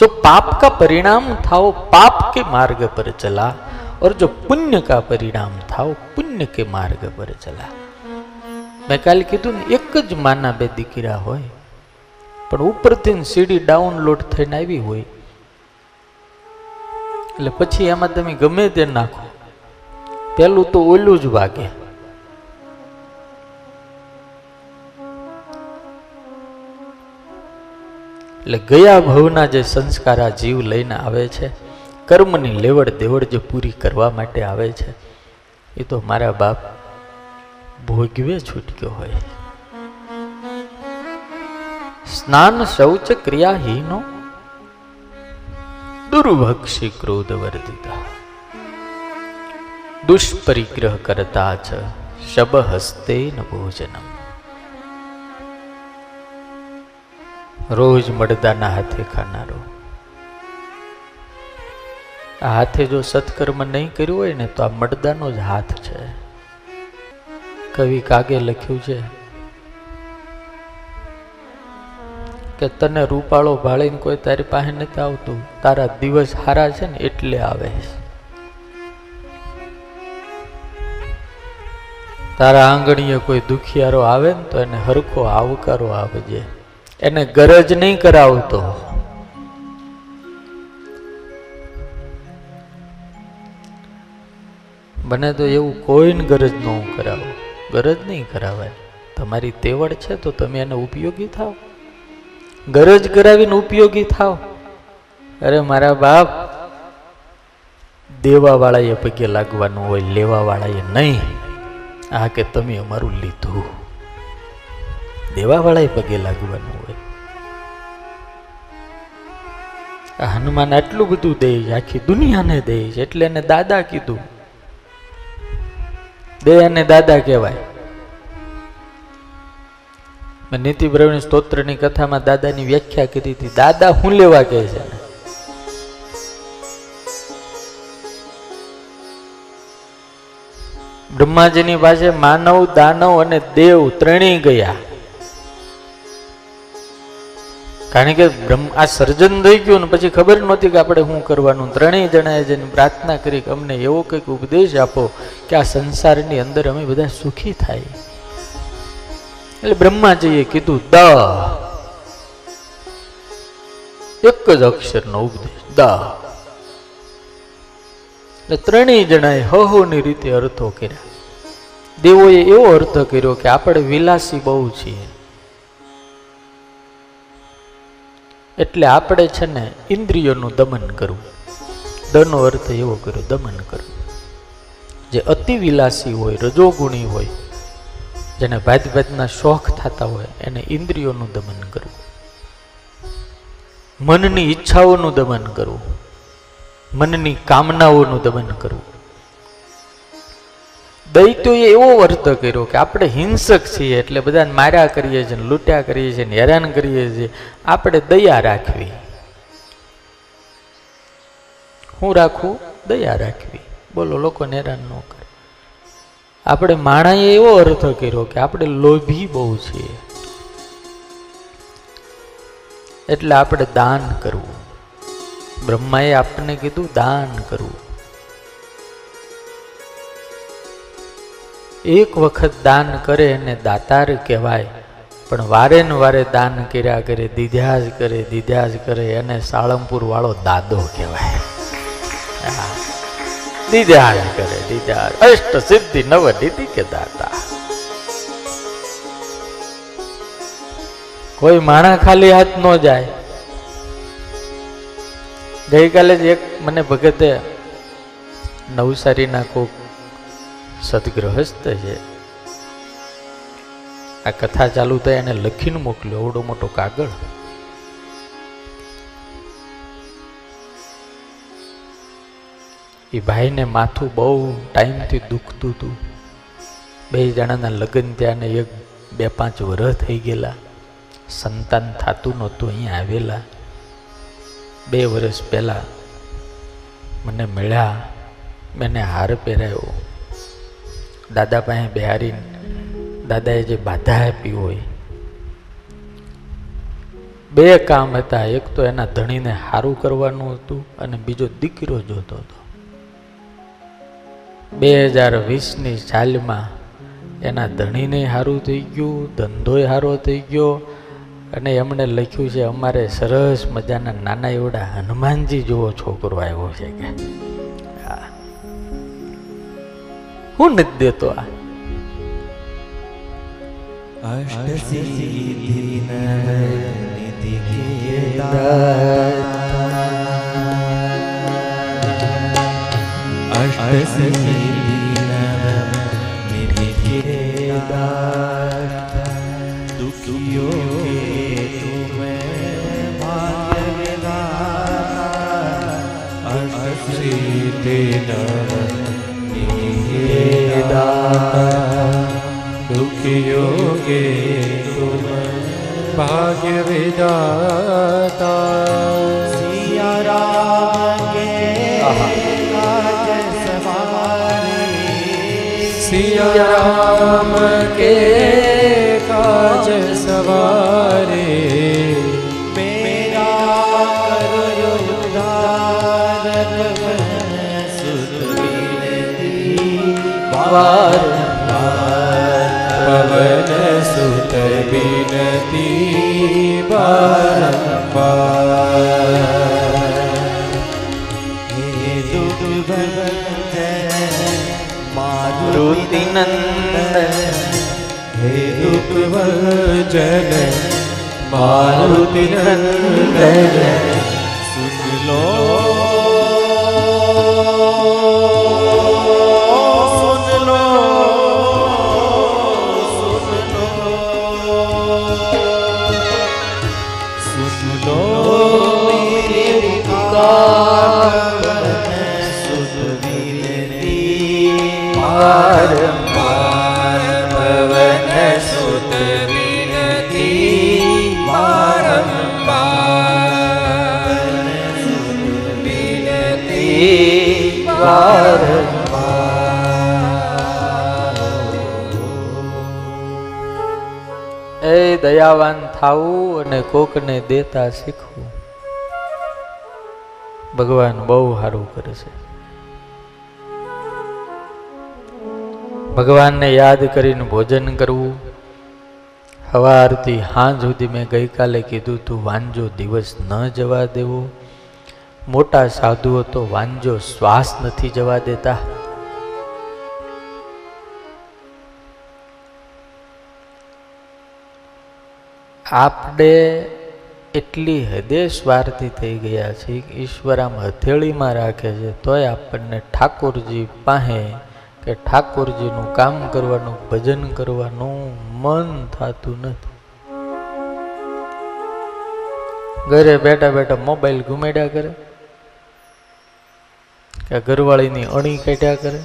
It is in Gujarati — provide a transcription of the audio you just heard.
जो पाप का परिणाम था वो पाप के मार्ग पर चला और जो पुण्य का परिणाम था वो पुण्य के मार्ग पर चला મેં કાલે કીધું ને એક જ માના બે દીકરા હોય પણ ઉપરથી સીડી ડાઉનલોડ થઈને આવી હોય એટલે પછી એમાં તમે ગમે તે નાખો પેલું તો ઓલું જ વાગે એટલે ગયા ભવના જે સંસ્કાર આ જીવ લઈને આવે છે, કર્મની લેવડ દેવડ જે પૂરી કરવા માટે આવે છે, એ તો મારા બાપ ભોગવે છૂટક્યો હોય. સ્નાન શૌચ ક્રિયાહીનો દુર્ભક્ષી ક્રોધ વર્ધિતા. દુષ્પરિગ્રહ કરતા છ શબ હસ્તે ન ભોજનમ. રોજ મડદાના હાથે ખાનારો. આ હાથે જો સત્કર્મ નહીં કર્યું હોય ને તો આ મડદાનો જ હાથ છે. કવિ કાગે લખ્યું છે કે તને રૂપાળો ભાળીને કોઈ તારી પાસે નથી આવતું, તારા દિવસ હારા છે ને એટલે આવે તારા આંગણીએ કોઈ દુખિયારો આવે ને તો એને હરખો આવકારો આપજે. એને ગરજ નહીં કરાવતો. બને તો એવું કોઈને ગરજ ન કરાવો. ગરજ નહીં કરાવાય. તમારી તેવડ છે તો તમે એને ઉપયોગી થાવ. ગરજ કરાવીને ઉપયોગી થાવ. અરે મારા બાપ, દેવાવાળાએ પગે લાગવાનું હોય, લેવાવાળાએ નહીં. આ કે તમે અમારું લીધું. દેવાવાળાએ પગે લાગવાનું હોય. આ હનુમાન આટલું બધું દે આખી દુનિયાને દે એટલે એને દાદા કીધું. દે અને દાદા કહેવાય. મેં નીતિ પ્રવીણ સ્તોત્રની કથામાં દાદાની વ્યાખ્યા કરી હતી, દાદા હું લેવા કહે છે? બ્રહ્માજીની પાસે માનવ, દાનવ અને દેવ ત્રણેય ગયા. કારણ કે બ્રહ્મ આ સર્જન થઈ ગયું ને પછી ખબર નહોતી કે આપણે શું કરવાનું. ત્રણેય જણાએ જઈને પ્રાર્થના કરી કે અમને એવો કંઈક ઉપદેશ આપો કે આ સંસારની અંદર અમે બધા સુખી થાય. એટલે બ્રહ્માજીએ કીધું, દ. એક જ અક્ષરનો ઉપદેશ, દ. એટલે ત્રણેય જણાએ હહોની રીતે અર્થો કર્યા. દેવોએ એવો અર્થ કર્યો કે આપણે વિલાસી બહુ છીએ. એટલે આપણે છે ને ઇન્દ્રિયોનું દમન કરવું. દનો અર્થ એવો કર્યો, દમન કરવું. જે અતિવિલાસી હોય, રજોગુણી હોય, જેને ભાત ભાતના શોખ થતા હોય, એને ઇન્દ્રિયોનું દમન કરવું. મનની ઈચ્છાઓનું દમન કરવું. મનની કામનાઓનું દમન કરવું. દૈત્યોએ એવો અર્થ કર્યો કે આપણે હિંસક છીએ એટલે બધાને માર્યા કરીએ છીએ લૂંટ્યા કરીએ છીએ હેરાન કરીએ છીએ. આપણે દયા રાખવી. હું રાખું? દયા રાખવી. બોલો, લોકોને હેરાન ન કરે. આપણે માણાએ એવો અર્થ કર્યો કે આપણે લોભી બહુ છીએ. એટલે આપણે દાન કરવું. બ્રહ્માએ આપણને કીધું દાન કરવું. એક વખત દાન કરે એને દાતાર કહેવાય. પણ વારે ને વારે દાન કર્યા કરે દીધા જ કરે દીધા જ કરે, એને સાળંગપુર વાળો દાદો કહેવાય. દીધા જ કરે દીધા અષ્ટ સિદ્ધિ નવ નિધિ કે દાતા. કોઈ માણા ખાલી હાથ ન જાય. ગઈકાલે જ એક મને ભગતે નવસારીના કોક સદગ્રહસ્થ છે. આ કથા ચાલુ થાય એને લખીને મોકલ્યો અવડો મોટો કાગળ. એ ભાઈને માથું બહુ ટાઈમથી દુખતું હતું. બે જણાના લગ્ન ત્યાં એક, બે, પાંચ વર્ષ થઈ ગયેલા. સંતાન થતું નહોતું, અહીંયા આવેલા. બે વર્ષ પહેલાં મને મળ્યા મેને હાર પહેરાયો. દાદા પાસે બિહારીને દાદાએ જે બાધા આપી હોય, બે કામ હતા. એક તો એના ધણીને સારું કરવાનું હતું અને બીજો દીકરો જોતો હતો. બે હજાર વીસની સાલમાં એના ધણીને સારું થઈ ગયું, ધંધોય સારો થઈ ગયો અને એમણે લખ્યું છે, અમારે સરસ મજાના નાના એવડા હનુમાનજી જેવો છોકરો આવ્યો છે કે. હું નથી દેતો આ. અષ્ટ સિદ્ધિ ભાગ્ય વિદાતા સિયા રામ કે સવારે સિયા રામ કે કાજ સવારે હે રૂપવચન મારુતિ નંદન સુન લો એ દયાવાન થાવું અને કોકને દેતા શીખવું. ભગવાન બહુ સારું કરે છે. ભગવાનને યાદ કરીને ભોજન કરવું. સવારથી હાં સુધી મેં ગઈકાલે કીધું, તું વાંજો, દિવસ ન જવા દેવો. મોટા સાધુઓ તો વાંજો શ્વાસ નથી જવા દેતા. આપણે એટલી હદે સ્વાર્થી થઈ ગયા છે ઈશ્વર આમ હથેળીમાં રાખે છે, તોય આપણને ઠાકોરજી પાસે કે ઠાકોરજીનું કામ કરવાનું, ભજન કરવાનું મન થતું નથી. ઘરે બેઠા બેઠા મોબાઈલ ઘુમેડ્યા કરે. કે ઘરવાળીની અણી કાઢ્યા કરે?